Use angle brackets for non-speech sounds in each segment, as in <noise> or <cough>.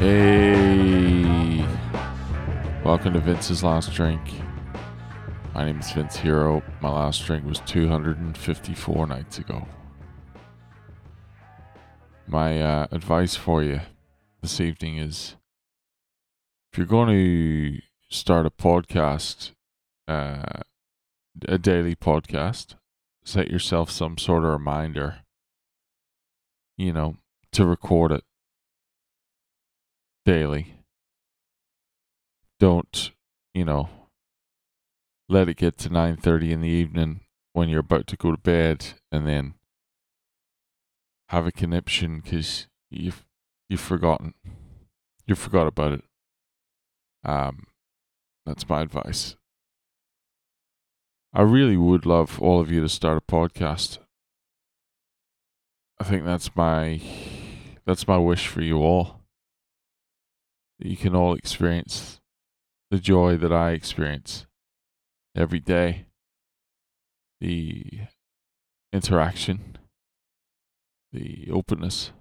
Hey, welcome to Vince's Last Drink. My name is Vince Hero. My last drink was 254 nights ago. My uh, advice for you this evening is if you're going to start a podcast, uh, a daily podcast, set yourself some sort of reminder, you know, to record it daily. Don't, you know, let it get to 9:30 in the evening when you're about to go to bed and then have a conniption cuz you've you've forgotten. You forgot about it. Um that's my advice. I really would love all of you to start a podcast. I think that's my that's my wish for you all that you can all experience the joy that I experience every day. The interaction, the openness,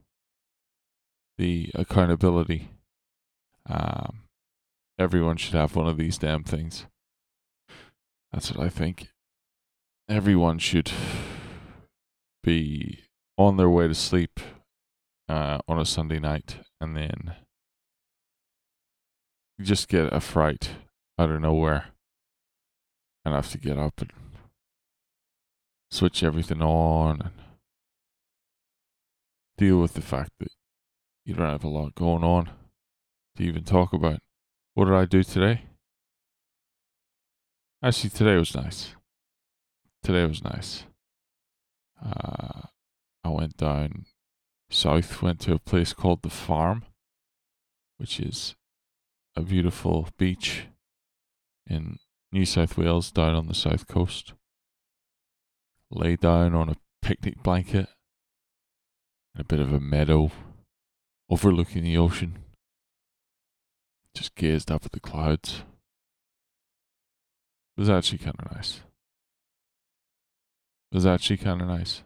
the accountability. Um, everyone should have one of these damn things. That's what I think. Everyone should be on their way to sleep uh, on a Sunday night and then you just get a fright out of nowhere and have to get up and switch everything on and deal with the fact that you don't have a lot going on to even talk about. What did I do today? Actually, today was nice. Today was nice. Uh, I went down south, went to a place called The Farm, which is a beautiful beach in New South Wales down on the south coast. Lay down on a picnic blanket in a bit of a meadow overlooking the ocean. Just gazed up at the clouds. It was actually kind of nice. It was actually kind of nice.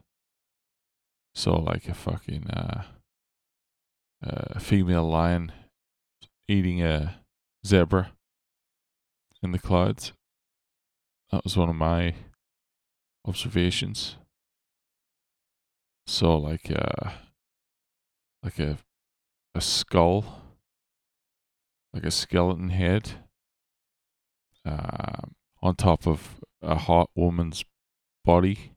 Saw like a fucking uh, uh, female lion eating a zebra in the clouds. That was one of my observations. So like a uh, like a a skull, like a skeleton head, uh, on top of a hot woman's body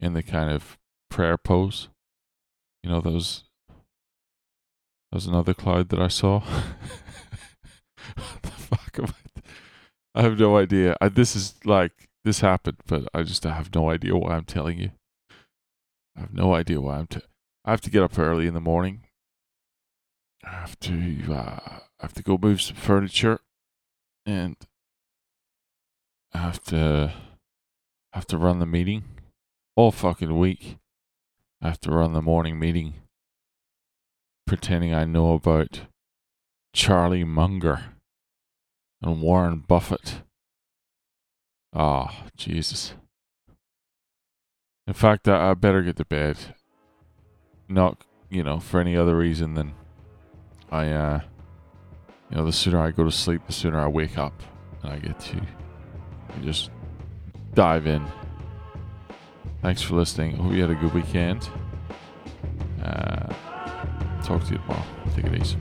in the kind of prayer pose. You know those. That was another cloud that I saw. <laughs> what <laughs> the fuck am I? I have no idea. I, this is like this happened, but I just I have no idea why I'm telling you. I have no idea why I'm. T- I have to get up early in the morning. I have to. Uh, I have to go move some furniture, and I have to. I have to run the meeting all fucking week. I have to run the morning meeting, pretending I know about Charlie Munger and Warren Buffett. Oh, Jesus. In fact, I, I better get to bed. Not, you know, for any other reason than I, uh, you know, the sooner I go to sleep, the sooner I wake up and I get to just dive in. Thanks for listening. Hope you had a good weekend. Uh, talk to you tomorrow. Take it easy.